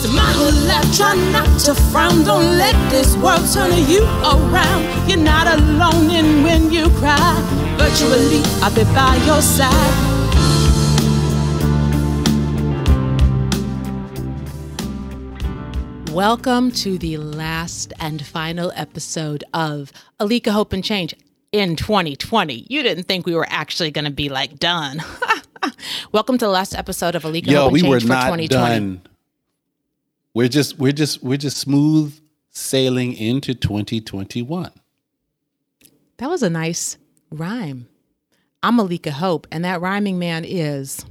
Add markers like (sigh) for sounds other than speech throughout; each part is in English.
Smile, laugh, try not to frown. Don't let this world turn you around. You're not alone in when you cry. Virtually, I'll be by your side. Welcome to the last and final episode of Alika Hope and Change in 2020. You didn't think we were actually going to be like done. (laughs) Welcome to the last episode of Alika Yo, Hope and we Change were for not 2020. done. We're just we're just we're just smooth sailing into 2021. That was a nice rhyme. I'm Alika Hope, and that rhyming man is.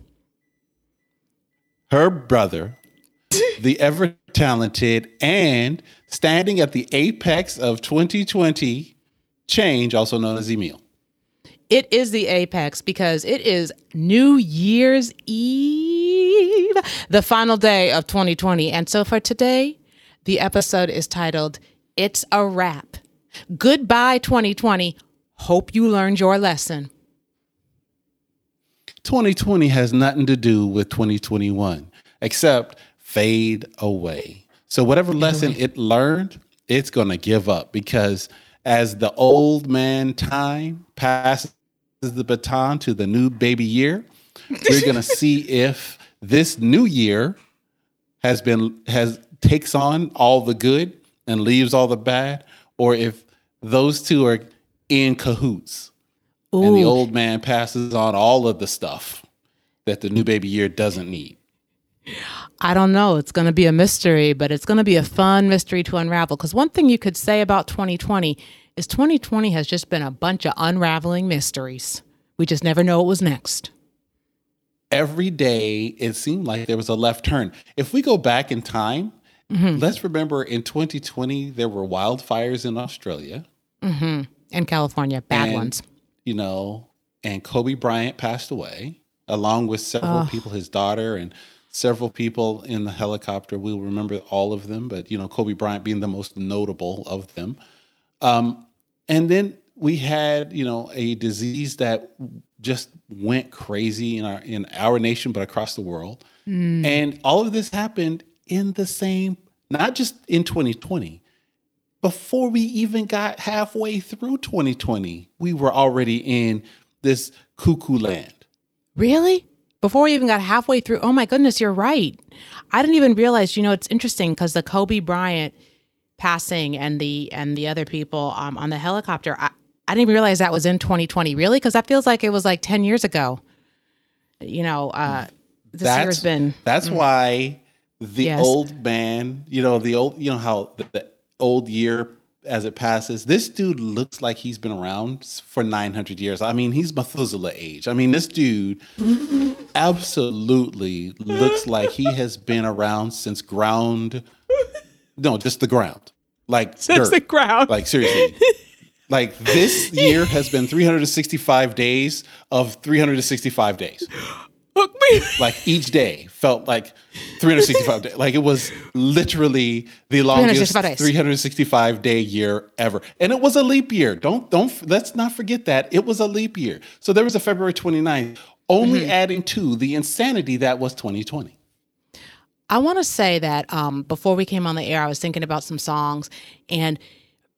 Her brother, (laughs) the ever talented and standing at the apex of 2020 change, also known as Emil. It is the apex because it is New Year's Eve, the final day of 2020. And so for today, the episode is titled It's a Wrap. Goodbye, 2020. Hope you learned your lesson. 2020 has nothing to do with 2021 except fade away. So whatever lesson it learned, it's going to give up because as the old man time passes the baton to the new baby year, we're going (laughs) to see if this new year has been has takes on all the good and leaves all the bad or if those two are in cahoots and the old man passes on all of the stuff that the new baby year doesn't need. I don't know. It's going to be a mystery, but it's going to be a fun mystery to unravel. Because one thing you could say about 2020 is 2020 has just been a bunch of unraveling mysteries. We just never know what was next. Every day, it seemed like there was a left turn. If we go back in time, let's remember in 2020, there were wildfires in Australia. In California, bad and, ones. You know, and Kobe Bryant passed away, along with several people, his daughter and several people in the helicopter. We'll remember all of them, but you know, Kobe Bryant being the most notable of them. Um, and then we had, you know, a disease that just went crazy in our in our nation, but across the world. And all of this happened in the same, not just in 2020, before we even got halfway through 2020, we were already in this cuckoo land. Really? Before we even got halfway through, oh my goodness, you're right. I didn't even realize. You know, it's interesting because the Kobe Bryant passing and the and the other people um, on the helicopter. I, I didn't even realize that was in 2020. Really? Because that feels like it was like 10 years ago. You know, uh, this year's been. That's why the Yes. old man, you know, the old, you know how the, the old year as it passes, this dude looks like he's been around for 900 years. I mean, he's Methuselah age. I mean, this dude absolutely looks like he has been around since ground. No, just the ground. Like (laughs) Since dirt. the ground. Like seriously. Like this year has been 365 days of 365 days. Hook me. Like each day felt like 365 days. Like it was literally the longest 365 365 day year ever. And it was a leap year. Don't don't let's not forget that. It was a leap year. So there was a February 29th, only Mm-hmm. adding to the insanity that was 2020. I want to say that um, before we came on the air, I was thinking about some songs and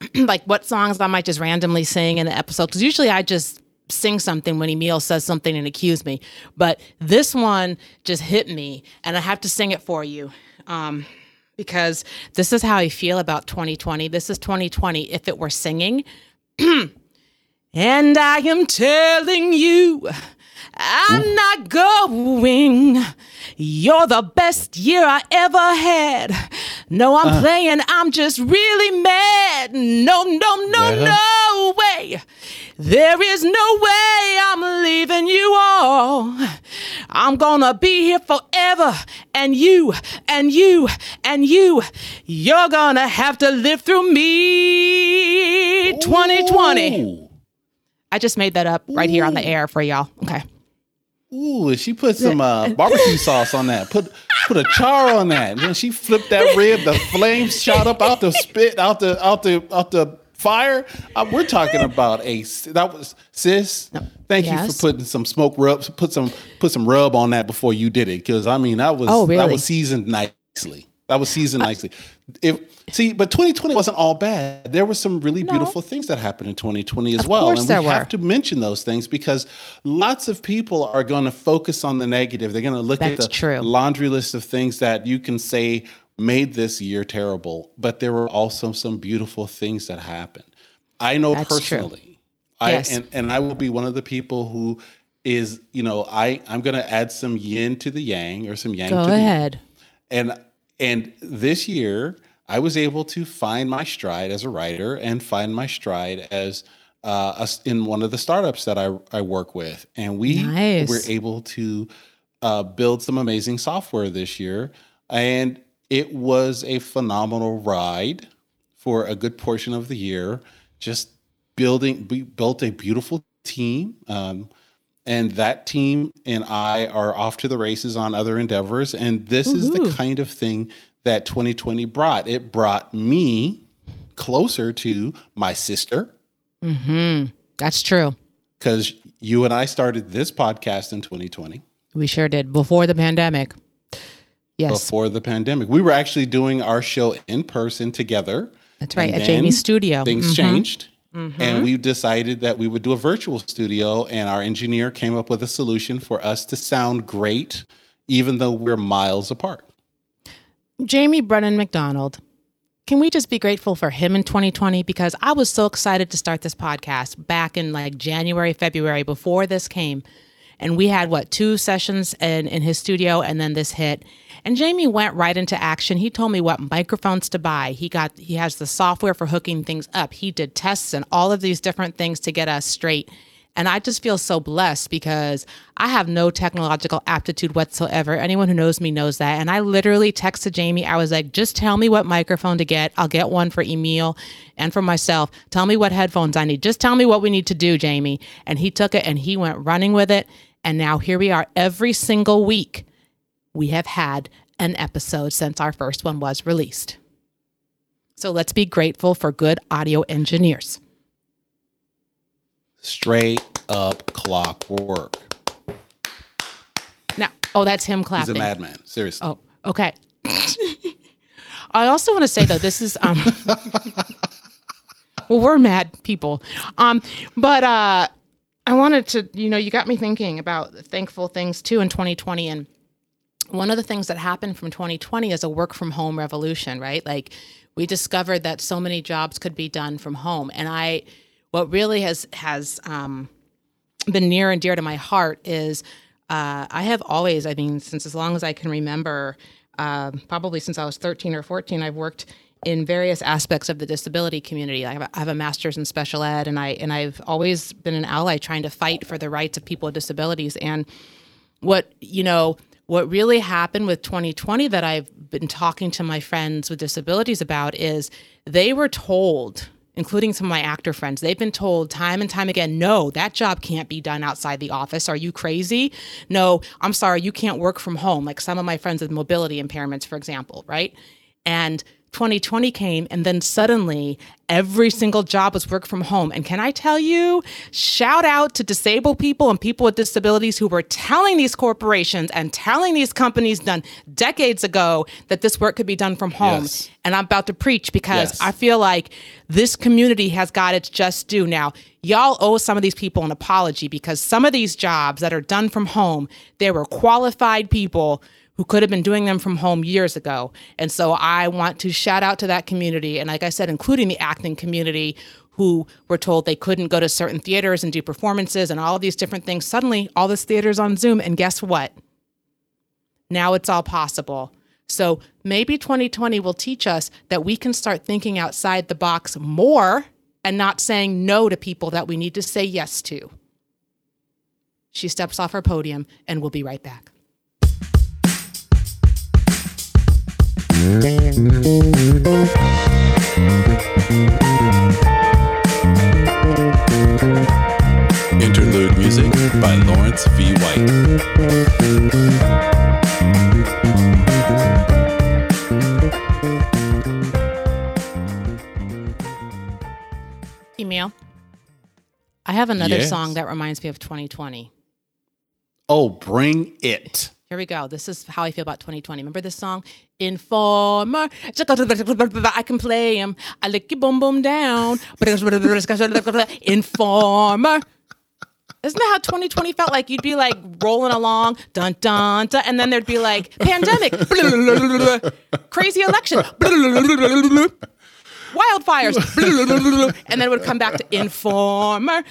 (clears throat) like what songs I might just randomly sing in the episode. Because usually I just sing something when Emil says something and accuse me. But this one just hit me and I have to sing it for you. Um, because this is how I feel about 2020. This is 2020 if it were singing. (clears throat) and I am telling you, I'm not going. You're the best year I ever had. No, I'm uh. playing. I'm just really mad. No, no, no, no way. There is no way I'm leaving you all. I'm gonna be here forever. And you, and you, and you, you're gonna have to live through me. 2020. I just made that up right here on the air for y'all. Okay. Ooh, she put some uh, (laughs) barbecue sauce on that. Put put a char on that. And then she flipped that rib. The flames shot up out the spit, out the out the out the fire. Uh, we're talking about a that was sis. Thank you for putting some smoke rub. Put some put some rub on that before you did it, because I mean that was Oh, that was seasoned nicely. That was seasoned nicely. If see, but 2020 wasn't all bad. There were some really No. beautiful things that happened in 2020 as Of well, course and we have were. to mention those things because lots of people are going to focus on the negative. They're going to look at the true. laundry list of things that you can say made this year terrible, but there were also some beautiful things that happened. I know That's true. personally. I Yes. and, and I will be one of the people who is, you know, I I'm going to add some yin to the yang or some yang Go to the yin. ahead. And and this year I was able to find my stride as a writer and find my stride as uh, us in one of the startups that I, I work with. And we Nice. were able to uh, build some amazing software this year. And it was a phenomenal ride for a good portion of the year. Just building, we built a beautiful team. Um, and that team and I are off to the races on other endeavors. And this is the kind of thing that 2020 brought. It brought me closer to my sister That's true. because you and I started this podcast in 2020 We sure did before the pandemic. Yes, before the pandemic. We were actually doing our show in person together. that's right. At Jamie's studio. Things Mhm. changed. And mm-hmm. we decided that we would do a virtual studio, and our engineer came up with a solution for us to sound great, even though we're miles apart. Jamie Brennan McDonald. Can we just be grateful for him in 2020? Because I was so excited to start this podcast back in like January, February before this came. And we had what, two sessions in, in his studio and then this hit. And Jamie went right into action. He told me what microphones to buy. He got he has the software for hooking things up. He did tests and all of these different things to get us straight. And I just feel so blessed because I have no technological aptitude whatsoever. Anyone who knows me knows that. And I literally texted Jamie. I was like, just tell me what microphone to get. I'll get one for Emil and for myself. Tell me what headphones I need. Just tell me what we need to do, Jamie. And he took it and he went running with it. And now here we are every single week. We have had an episode since our first one was released. So let's be grateful for good audio engineers. Straight up clockwork. Now, oh, that's him clapping. He's a madman. Seriously. Oh, okay. (laughs) I also want to say though, this is um (laughs) well, we're mad people. Um, but uh I wanted to, you know, you got me thinking about thankful things too in 2020 and one of the things that happened from 2020 is a work from home revolution, right? Like we discovered that so many jobs could be done from home. And I what really has has um been near and dear to my heart is uh, I have always, I mean, since as long as I can remember, um, probably since I was 13 or 14, I've worked in various aspects of the disability community. I have, a, I have a master's in special ed, and I and I've always been an ally trying to fight for the rights of people with disabilities. And what you know what really happened with 2020 that I've been talking to my friends with disabilities about is they were told including some of my actor friends they've been told time and time again no that job can't be done outside the office are you crazy no i'm sorry you can't work from home like some of my friends with mobility impairments for example right and 2020 came and then suddenly every single job was work from home and can i tell you shout out to disabled people and people with disabilities who were telling these corporations and telling these companies done decades ago that this work could be done from home Yes. and i'm about to preach because Yes. i feel like this community has got its just due now y'all owe some of these people an apology because some of these jobs that are done from home they were qualified people who could have been doing them from home years ago. And so I want to shout out to that community. And like I said, including the acting community who were told they couldn't go to certain theaters and do performances and all of these different things. Suddenly, all this theater's on Zoom. And guess what? Now it's all possible. So maybe 2020 will teach us that we can start thinking outside the box more and not saying no to people that we need to say yes to. She steps off her podium and we'll be right back. Interlude music by Lawrence V. White. Emil. I have another Yes. song that reminds me of 2020. Oh, bring it. Here we go. This is how I feel about 2020. Remember this song? Informer. (laughs) I can play him. I lick your boom boom down. (laughs) Informer. Isn't that how 2020 felt like? You'd be like rolling along, dun dun dun, and then there'd be like pandemic, (laughs) crazy election, wildfires, and then it would come back to informer.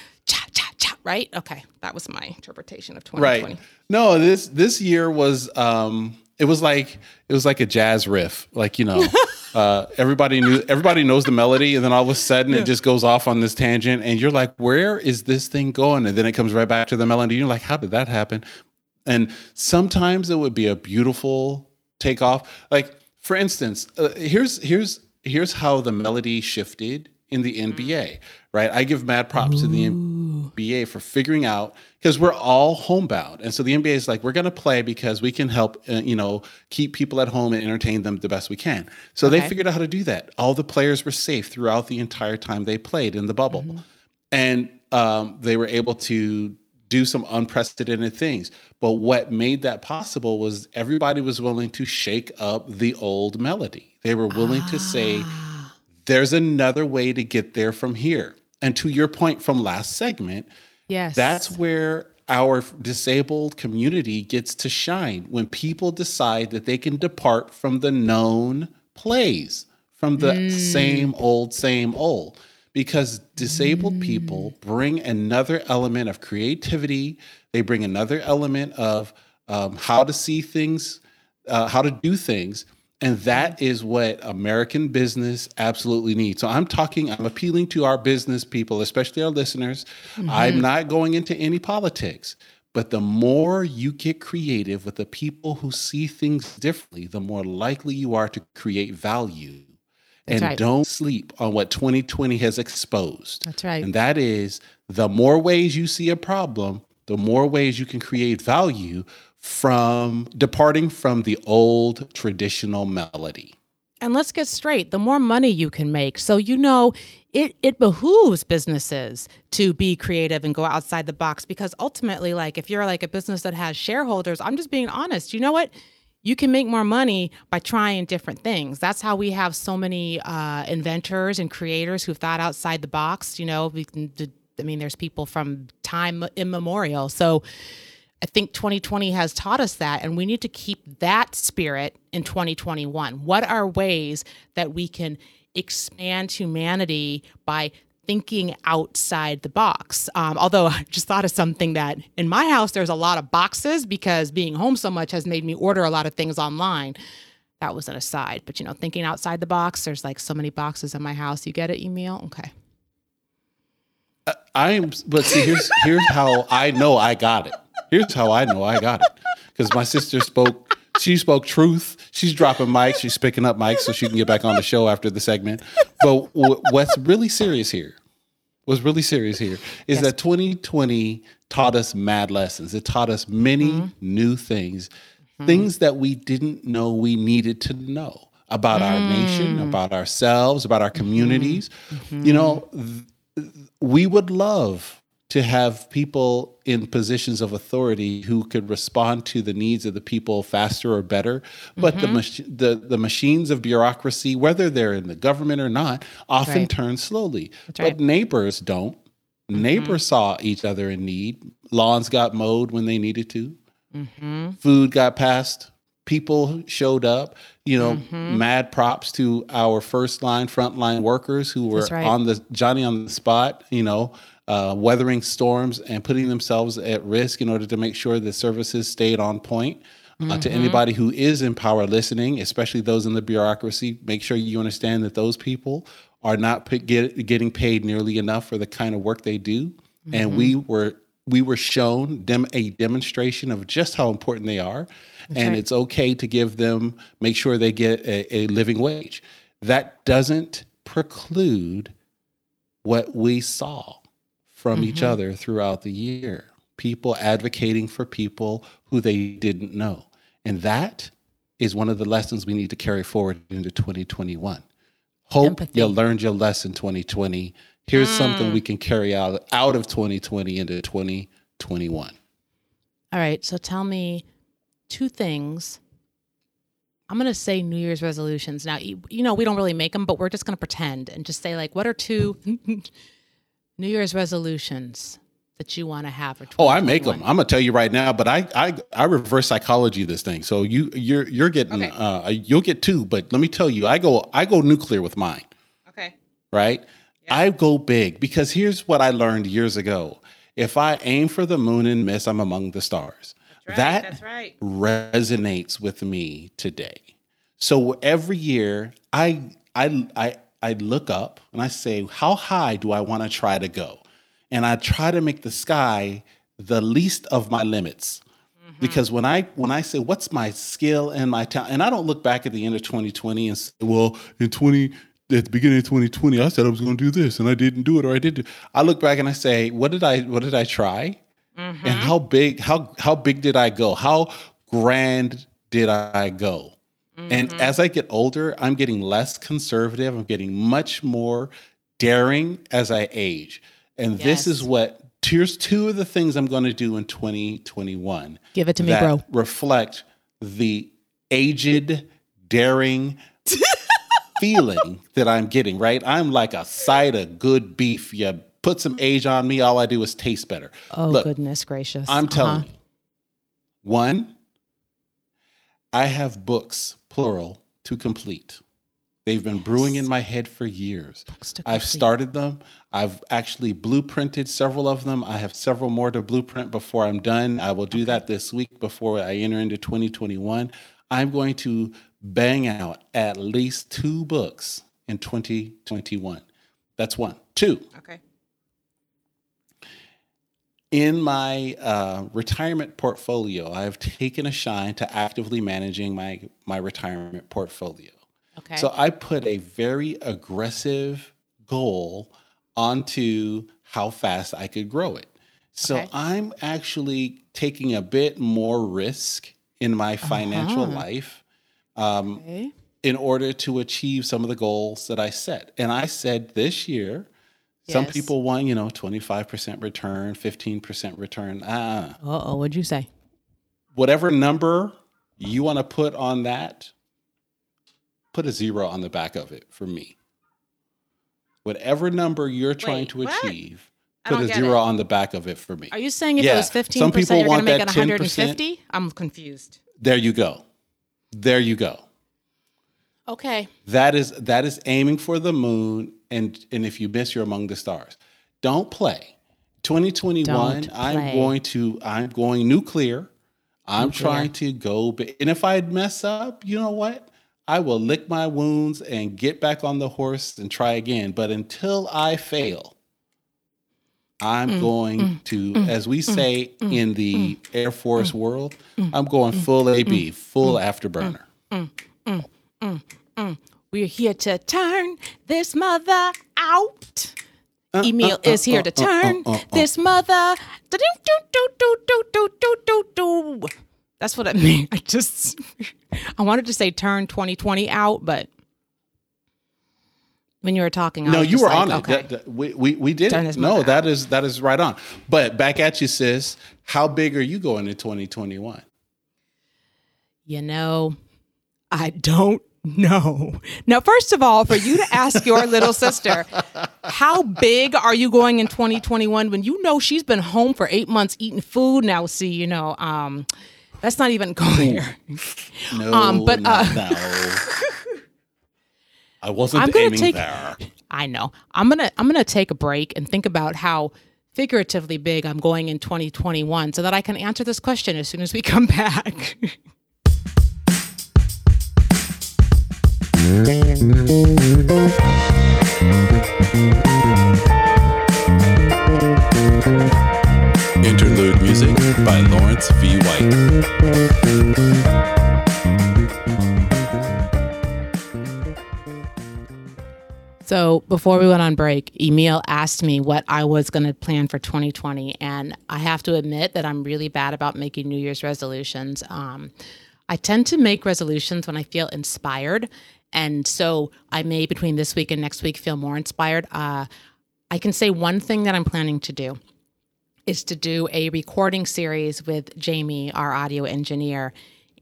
Right? Okay, that was my interpretation of 2020. Right. No, this this year was um it was like it was like a jazz riff. Like, you know, (laughs) uh everybody knew everybody knows the melody and then all of a sudden it just goes off on this tangent and you're like, "Where is this thing going?" And then it comes right back to the melody. You're like, "How did that happen?" And sometimes it would be a beautiful takeoff. Like for instance, uh, here's here's here's how the melody shifted in the NBA, right? I give mad props to the NBA for figuring out because we're all homebound, and so the NBA is like, we're going to play because we can help, uh, you know, keep people at home and entertain them the best we can. So they figured out how to do that. All the players were safe throughout the entire time they played in the bubble, and um, they were able to do some unprecedented things. But what made that possible was everybody was willing to shake up the old melody. They were willing to say, there's another way to get there from here. And to your point from last segment, Yes. that's where our disabled community gets to shine when people decide that they can depart from the known plays, from the same old, same old. Because disabled people bring another element of creativity, they bring another element of um, how to see things, uh, how to do things. And that is what American business absolutely needs. So I'm talking, I'm appealing to our business people, especially our listeners. I'm mm-hmm. not going into any politics, but the more you get creative with the people who see things differently, the more likely you are to create value. and right. don't sleep on what 2020 has exposed. That's right. And that is the more ways you see a problem, the more ways you can create value from departing from the old traditional melody. And let's get straight. The more money you can make, so you know it it behooves businesses to be creative and go outside the box because ultimately like if you're like a business that has shareholders, I'm just being honest. You know what? You can make more money by trying different things. That's how we have so many uh, inventors and creators who've thought outside the box. You know, we can, I mean, there's people from time immemorial. So I think 2020 has taught us that, and we need to keep that spirit in 2021. What are ways that we can expand humanity by thinking outside the box? Um, although (laughs) I just thought of something that in my house, there's a lot of boxes because being home so much has made me order a lot of things online. That was an aside, but you know, thinking outside the box, there's like so many boxes in my house. You get it, Emil? Okay. I am, but see, here's here's how I know I got it. Here's how I know I got it because my sister spoke. She spoke truth. She's dropping mics. She's picking up mics so she can get back on the show after the segment. But w- what's really serious here, what's really serious here, is that 2020 taught us mad lessons. It taught us many mm-hmm. new things, mm-hmm. things that we didn't know we needed to know about our mm. nation, about ourselves, about our communities. Mm-hmm. You know, we would love to have people in positions of authority who could respond to the needs of the people faster or better. But the, mm-hmm. mach- the the machines of bureaucracy, whether they're in the government or not, often Right. turn slowly. But neighbors don't. Mm-hmm. Neighbors saw each other in need. Lawns got mowed when they needed to. Mm-hmm. Food got passed. People showed up. You know, mad props to our first line, front line workers who were right. on the Johnny on the spot. You know, uh, weathering storms and putting themselves at risk in order to make sure the services stayed on point. Uh, to anybody who is in power listening, especially those in the bureaucracy, make sure you understand that those people are not p- get, getting paid nearly enough for the kind of work they do. And we were we were shown dem- a demonstration of just how important they are, and right. it's okay to give them make sure they get a, a living wage. That doesn't preclude what we saw from each mm-hmm. other throughout the year. People advocating for people who they didn't know. And that is one of the lessons we need to carry forward into 2021. Hope Empathy. you learned your lesson 2020. Here's something we can carry out out of 2020 into 2021. All right. So tell me, two things. I'm going to say New Year's resolutions. Now, you, you know, we don't really make them, but we're just going to pretend and just say, like, what are two (laughs) New Year's resolutions that you want to have for Oh, I make them. I'm gonna tell you right now, but I I I reverse psychology this thing. So you you're you're getting Okay. uh you'll get two, but let me tell you, I go I go nuclear with mine. Okay. right? I go big because here's what I learned years ago. If I aim for the moon and miss, I'm among the stars. that right. resonates with me today. So every year I I I I look up and I say, how high do I want to try to go? And I try to make the sky the least of my limits. Mm-hmm. Because when I when I say what's my skill and my talent, and I don't look back at the end of 2020 and say, well, in 20 at the beginning of 2020, I said I was going to do this and I didn't do it, or I did. Do. I look back and I say, what did I what did I try? Mm-hmm. And how big how how big did I go? How grand did I go? And mm-hmm. as I get older, I'm getting less conservative. I'm getting much more daring as I age. And this is what here's two of the things I'm going to do in 2021 Give it to me, bro. reflect the aged, daring (laughs) feeling that I'm getting, right? I'm like a side of good beef. You put some age on me, all I do is taste better. Oh, Look, goodness gracious. I'm telling Uh-huh. you. One, I have books, plural, to complete. They've been brewing in my head for years. I've started them. I've actually blueprinted several of them. I have several more to blueprint before I'm done. I will do that this week before I enter into 2021. I'm going to bang out at least two books in 2021. That's one. Two, Okay. in my uh, retirement portfolio, I've taken a shine to actively managing my my retirement portfolio. Okay. So I put a very aggressive goal onto how fast I could grow it. So Okay. I'm actually taking a bit more risk in my financial Uh-huh. life um, okay. in order to achieve some of the goals that I set. And I said this year, some people want, you know, 25% return, 15% return. Ah, Uh oh, what'd you say? whatever number you want to put on that, put a zero on the back of it for me. Whatever number you're trying Wait, to what? achieve, put a zero it. on the back of it for me. Are you saying if Yeah. it was 15%, people you're going want to make it 150? I'm confused. There you go. There you go. Okay. That is that is aiming for the moon, and and if you miss, you're among the stars. Don't play. 2021. Don't I'm play. going to. I'm going nuclear. I'm Nuclear. trying to go. And if I mess up, you know what? I will lick my wounds and get back on the horse and try again. But until I fail, I'm mm, going mm, to, mm, as we mm. say mm. in the mm. Air Force world, I'm going full AB, full afterburner. We're here to turn this mother out. Uh, Emil uh, uh, is here uh, to uh, uh, turn this mother. That's what I (laughs) mean. I just, I wanted to say turn 2020 out, but when you were talking, I No, you were like, on it. Okay. That- that- we, we, we did Turn it. No, mother that is that is right on. But back at you, sis. How big are you going in 2021? You know, I don't know. Now, first of all, for you to ask your little sister, how big are you going in 2021 when you know she's been home for eight months eating food? Now, see, you know, um, let's not even going here. No, Um, but, uh. (laughs) I wasn't I'm gonna aiming take- there. (laughs) I know. I'm gonna I'm gonna take a break and think about how figuratively big I'm going in 2021 so that I can answer this question as soon as we (laughs) come back. Interlude music by Lawrence V. White. So before we went on break, Emil asked me what I was going to plan for 2020, and I have to admit that I'm really bad about making New Year's resolutions. Um, I tend to make resolutions when I feel inspired, and so I may between this week and next week feel more inspired. Uh, I can say one thing that I'm planning to do is to do a recording series with Jamie, our audio engineer,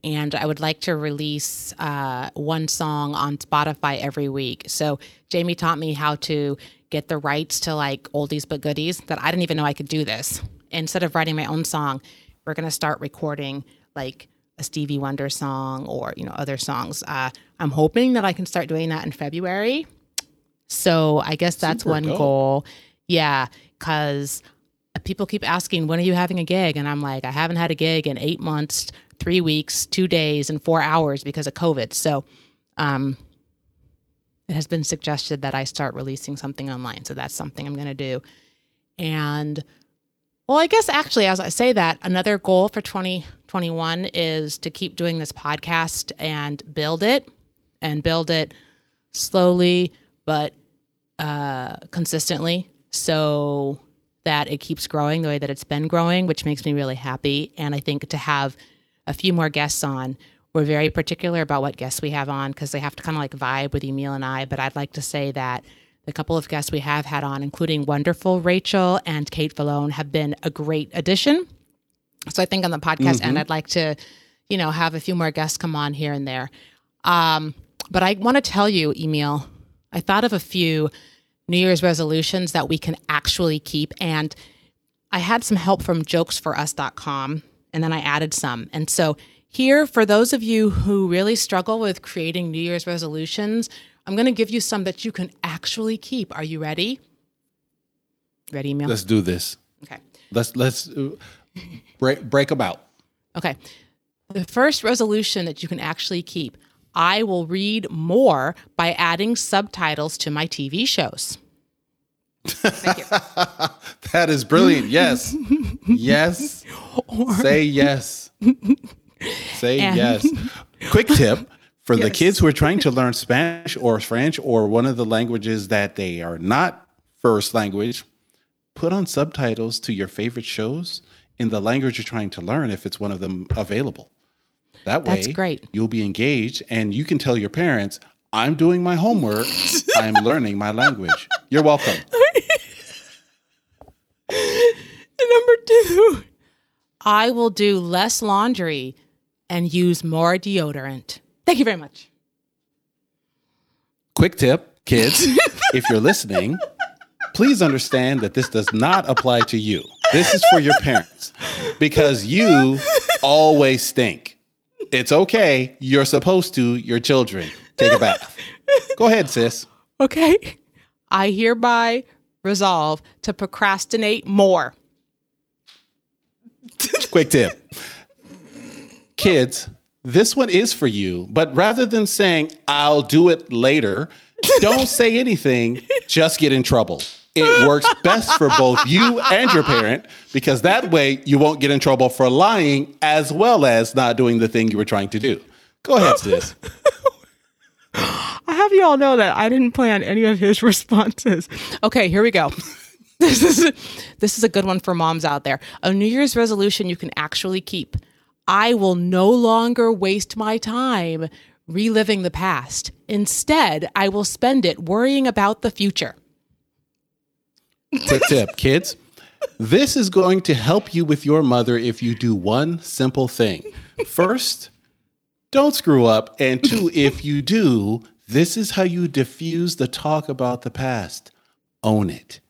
and I would like to release uh, one song on Spotify every week. So Jamie taught me how to get the rights to like oldies but goodies that I didn't even know I could do this. Instead of writing my own song, we're gonna start recording like a Stevie Wonder song or you know other songs. Uh, I'm hoping that I can start doing that in February. So I guess that's Super one dope. goal. Yeah, because people keep asking when are you having a gig, and I'm like I haven't had a gig in eight months, three weeks, two days, and four hours because of COVID. So. Um, it has been suggested that I start releasing something online. So that's something I'm going to do. And well, I guess actually, as I say that, another goal for 2021 is to keep doing this podcast and build it and build it slowly but uh, consistently so that it keeps growing the way that it's been growing, which makes me really happy. And I think to have a few more guests on, we're very particular about what guests we have on because they have to kind of like vibe with Emil and I. But I'd like to say that the couple of guests we have had on, including wonderful Rachel and Kate Valone, have been a great addition. So I think on the podcast end, I'd like to, you know, have a few more guests come on here and there. Um, but I want to tell you, Emil, I thought of a few New Year's resolutions that we can actually keep. And I had some help from jokesforus.com and then I added some. And so here, for those of you who really struggle with creating New Year's resolutions, I'm going to give you some that you can actually keep. Are you ready? Ready, Emil? Let's do this. Okay. Let's let's uh, break break them out. Okay. The first resolution that you can actually keep I will read more by adding subtitles to my TV shows. Thank you. (laughs) That is brilliant. Yes. yes. Say yes. Say And- yes. Quick tip for the kids who are trying to learn Spanish or French or one of the languages that they are not first language, put on subtitles to your favorite shows in the language you're trying to learn if it's one of them available. That way, That's great. you'll be engaged and you can tell your parents, I'm doing my homework, I'm learning my language. You're welcome. (laughs) Number two, I will do less laundry and use more deodorant. Thank you very much. Quick tip, kids, (laughs) if you're listening, please understand that this does not apply to you. This is for your parents because you always stink. It's okay. You're supposed to, your children. Take a bath. (laughs) Go ahead, sis. Okay. I hereby resolve to procrastinate more. Quick tip. Kids, this one is for you, but rather than saying, I'll do it later, don't say anything, (laughs) just get in trouble. It works best for both you and your parent because that way you won't get in trouble for lying as well as not doing the thing you were trying to do. Go ahead, sis. I have you all know that I didn't plan any of his (laughs) responses. Okay, here we go. (laughs) This is this is a good one for moms out there. A New Year's resolution you can actually keep. I will no longer waste my time reliving the past. Instead, I will spend it worrying about the future. Quick tip, kids. This is going to help you with your mother if you do one simple thing. First, don't screw up. And two, if you do, this is how you diffuse the talk about the past. Own it.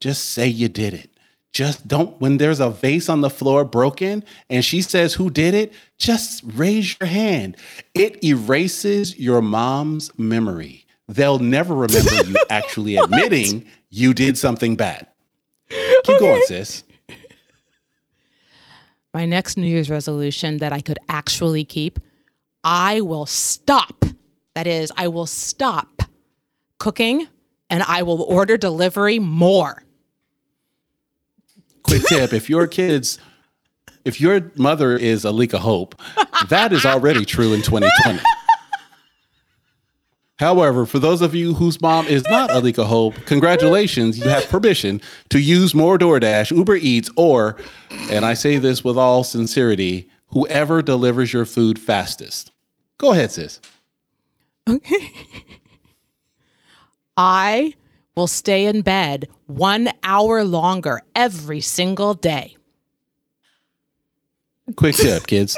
Just say you did it. Just don't, when there's a vase on the floor broken and she says, Who did it? Just raise your hand. It erases your mom's memory. They'll never remember you (laughs) actually admitting you did something bad. Keep going, sis. My next New Year's resolution that I could actually keep I will stop. That is, I will stop cooking and I will order delivery more. Quick tip if your kids, if your mother is a leak of Hope, that is already true in 2020. However, for those of you whose mom is not Alika Hope, congratulations, you have permission to use more DoorDash, Uber Eats, or, and I say this with all sincerity, whoever delivers your food fastest. Go ahead, sis. Okay. (laughs) I will stay in bed one hour longer every single day. quick tip, kids.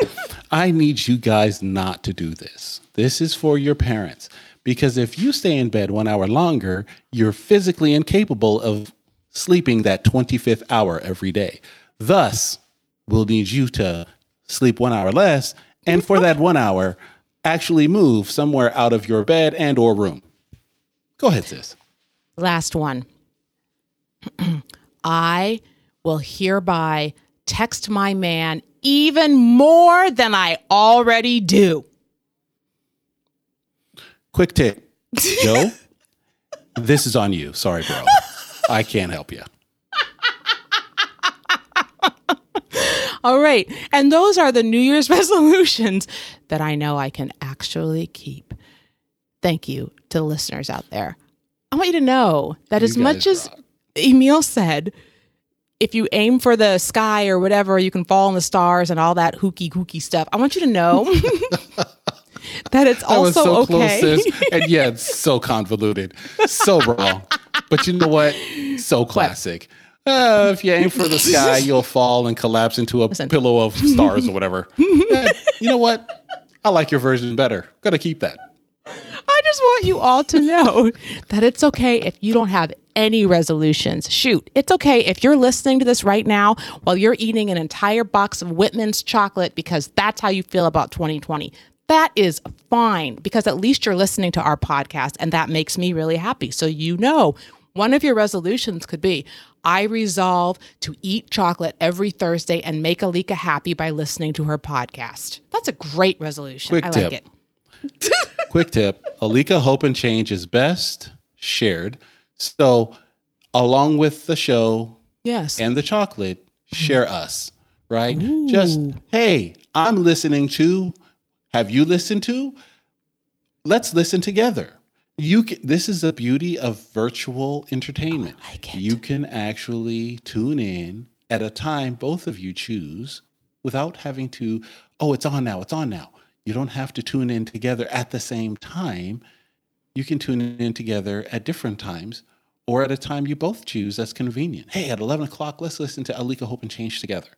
I need you guys not to do this. This is for your parents. Because if you stay in bed one hour longer, you're physically incapable of sleeping that 25th hour every day. Thus, we'll need you to sleep one hour less. And for that one hour, actually move somewhere out of your bed and or room. Go ahead, sis. Last one. (clears throat) I will hereby text my man even more than I already do. Quick tip, (laughs) Joe. this is on you. Sorry, bro. I can't help you. All right. And those are the New Year's (laughs) resolutions that I know I can actually keep. Thank you to the listeners out there. I want you to know that You as much guys as. Emil said, if you aim for the sky or whatever, you can fall in the stars and all that hooky kooky stuff. I want you to know (laughs) that it's also so okay. close. And yeah, it's so convoluted, so wrong. But you know what? So classic. Uh, if you aim for the sky, (laughs) you'll fall and collapse into a Listen. pillow of stars or whatever. (laughs) Eh, you know what? I like your version better. Gotta keep that. I just want you all to know that it's okay if you don't have any resolutions. Shoot, it's okay if you're listening to this right now while you're eating an entire box of Whitman's chocolate because that's how you feel about 2020. That is fine because at least you're listening to our podcast and that makes me really happy. So you know, one of your resolutions could be I resolve to eat chocolate every Thursday and make Alika happy by listening to her podcast. That's a great resolution. Quick I tip. like it. (laughs) Quick tip Alika Hope and Change is best shared. So, along with the show Yes. and the chocolate, share mm-hmm. us, right? Just, hey, I'm listening to, have you listened to? Let's listen together. You can, this is the beauty of virtual entertainment. Oh, like it. You can actually tune in at a time both of you choose without having to, oh, it's on now, it's on now. You don't have to tune in together at the same time. You can tune in together at different times or at a time you both choose that's convenient. Hey, at 11 o'clock, let's listen to Alika Hope and Change together.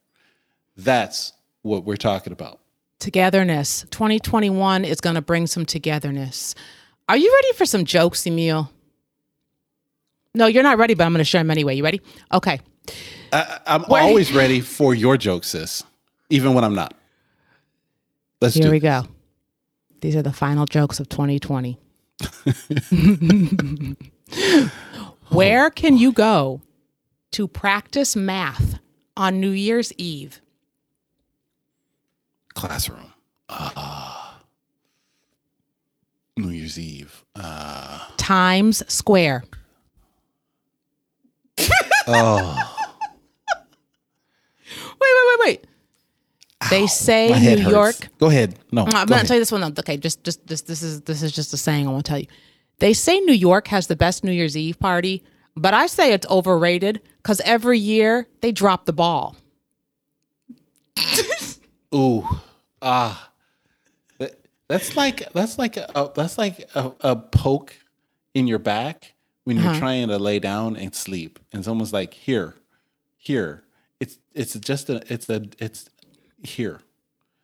That's what we're talking about. Togetherness. 2021 is going to bring some togetherness. Are you ready for some jokes, Emil? No, you're not ready, but I'm going to share them anyway. You ready? Okay. I, I'm Wait. always ready for your jokes, sis, even when I'm not. Let's do. Here we it. go. These are the final jokes of 2020. (laughs) Where oh, can oh. you go to practice math on New Year's Eve? Classroom. Ah. New Year's Eve. Uh, Times Square. oh, Wait, wait, wait, wait. They say New hurts. York Go ahead. No, I'm gonna tell you this one. though. Okay, just just this this is this is just a saying I want to tell you. They say New York has the best New Year's Eve party, but I say it's overrated because every year they drop the ball. Ooh, ah, That- that's like that's like a that's like a, a poke in your back when Uh-huh. you're trying to lay down and sleep, and someone's like, "Here, here." It's it's just a it's a it's here,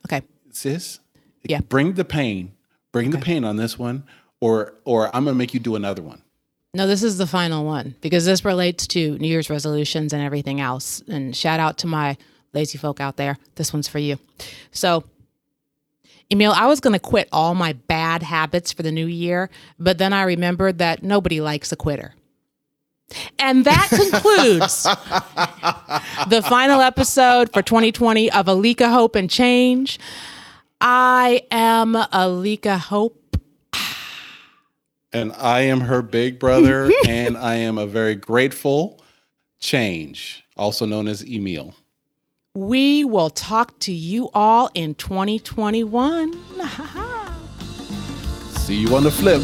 Okay, sis. Yeah. Bring the pain. Bring the pain on this one, or or I'm gonna make you do another one. no, this is the final one because this relates to New Year's resolutions and everything else. And shout out to my lazy folk out there. This one's for you. So. Emil, I was going to quit all my bad habits for the new year, but then I remembered that nobody likes a quitter. And that (laughs) concludes the final episode for 2020 of Alika Hope and Change. I am Alika Hope. And I am her big brother, (laughs) and I am a very grateful change, also known as Emil. We will talk to you all in 2021. (laughs) See you on the flip.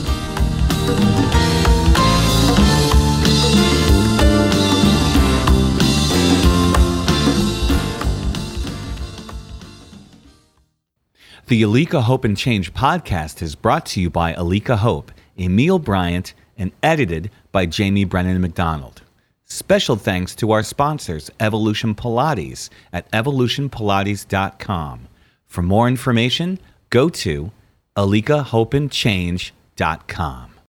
The Alika Hope and Change podcast is brought to you by Alika Hope, Emil Bryant, and edited by Jamie Brennan McDonald. Special thanks to our sponsors, Evolution Pilates at evolutionpilates.com. For more information, go to alikahopeandchange.com.